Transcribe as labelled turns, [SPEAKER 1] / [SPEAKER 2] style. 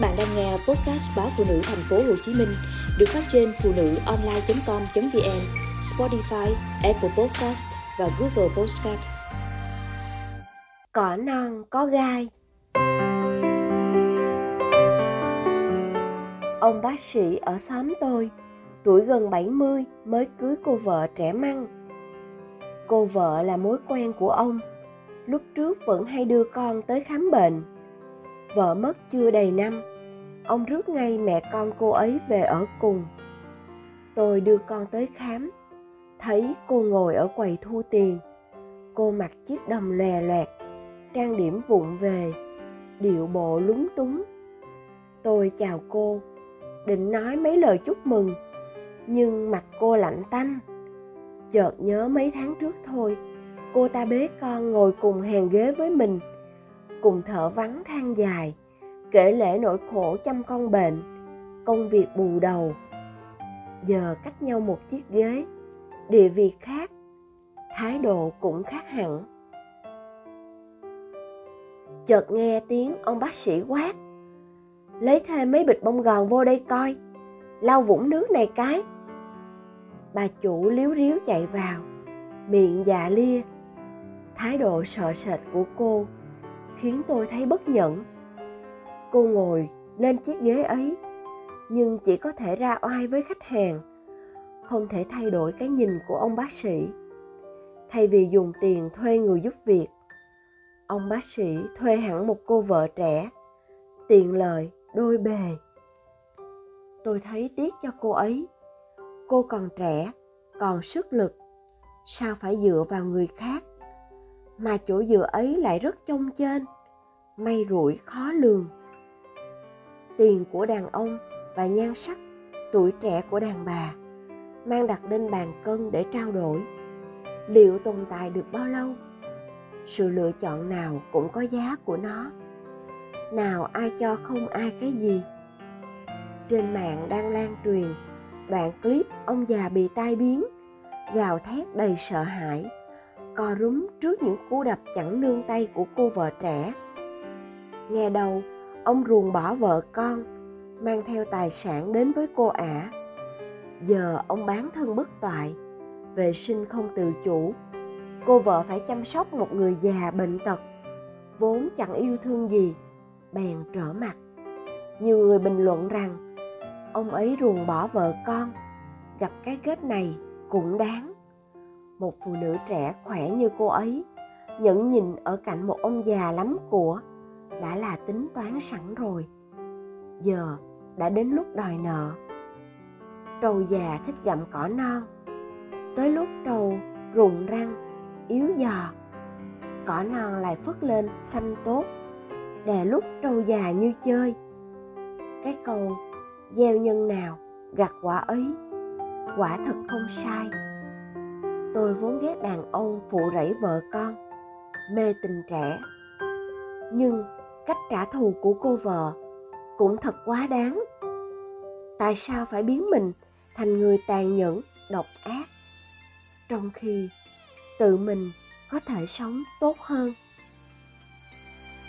[SPEAKER 1] Các bạn đang nghe podcast báo phụ nữ thành phố Hồ Chí Minh được phát trên phụ nữ online.com.vn, Spotify, Apple Podcast và Google Podcast.
[SPEAKER 2] Cỏ non có gai Ông bác sĩ ở xóm tôi, tuổi gần 70 mới cưới cô vợ trẻ măng. Cô vợ là mối quen của ông, lúc trước vẫn hay đưa con tới khám bệnh vợ mất chưa đầy năm. Ông rước ngay mẹ con cô ấy về ở cùng. Tôi đưa con tới khám. Thấy cô ngồi ở quầy thu tiền. Cô mặc chiếc đầm lòe loẹt, trang điểm vụng về, điệu bộ lúng túng. Tôi chào cô, định nói mấy lời chúc mừng, nhưng mặt cô lạnh tanh. Chợt nhớ mấy tháng trước thôi, cô ta bế con ngồi cùng hàng ghế với mình cùng thở vắng than dài, kể lễ nỗi khổ chăm con bệnh, công việc bù đầu. Giờ cách nhau một chiếc ghế, địa vị khác, thái độ cũng khác hẳn. Chợt nghe tiếng ông bác sĩ quát, lấy thêm mấy bịch bông gòn vô đây coi, lau vũng nước này cái. Bà chủ liếu riếu chạy vào, miệng dạ lia, thái độ sợ sệt của cô khiến tôi thấy bất nhẫn. Cô ngồi lên chiếc ghế ấy, nhưng chỉ có thể ra oai với khách hàng, không thể thay đổi cái nhìn của ông bác sĩ. Thay vì dùng tiền thuê người giúp việc, ông bác sĩ thuê hẳn một cô vợ trẻ, tiện lợi, đôi bề. Tôi thấy tiếc cho cô ấy. Cô còn trẻ, còn sức lực, sao phải dựa vào người khác? Mà chỗ dựa ấy lại rất trông trên may rủi khó lường. Tiền của đàn ông và nhan sắc tuổi trẻ của đàn bà mang đặt lên bàn cân để trao đổi. Liệu tồn tại được bao lâu? Sự lựa chọn nào cũng có giá của nó. Nào ai cho không ai cái gì. Trên mạng đang lan truyền đoạn clip ông già bị tai biến, gào thét đầy sợ hãi co rúm trước những cú đập chẳng nương tay của cô vợ trẻ. Nghe đầu, ông ruồng bỏ vợ con, mang theo tài sản đến với cô ả. Giờ ông bán thân bất toại, vệ sinh không tự chủ. Cô vợ phải chăm sóc một người già bệnh tật, vốn chẳng yêu thương gì, bèn trở mặt. Nhiều người bình luận rằng, ông ấy ruồng bỏ vợ con, gặp cái kết này cũng đáng một phụ nữ trẻ khỏe như cô ấy nhẫn nhìn ở cạnh một ông già lắm của, đã là tính toán sẵn rồi. Giờ đã đến lúc đòi nợ. Trâu già thích gặm cỏ non. Tới lúc trâu rụng răng, yếu giò, cỏ non lại phất lên xanh tốt. Đè lúc trâu già như chơi. Cái câu, gieo nhân nào gặt quả ấy, quả thật không sai tôi vốn ghét đàn ông phụ rẫy vợ con, mê tình trẻ. Nhưng cách trả thù của cô vợ cũng thật quá đáng. Tại sao phải biến mình thành người tàn nhẫn, độc ác, trong khi tự mình có thể sống tốt hơn?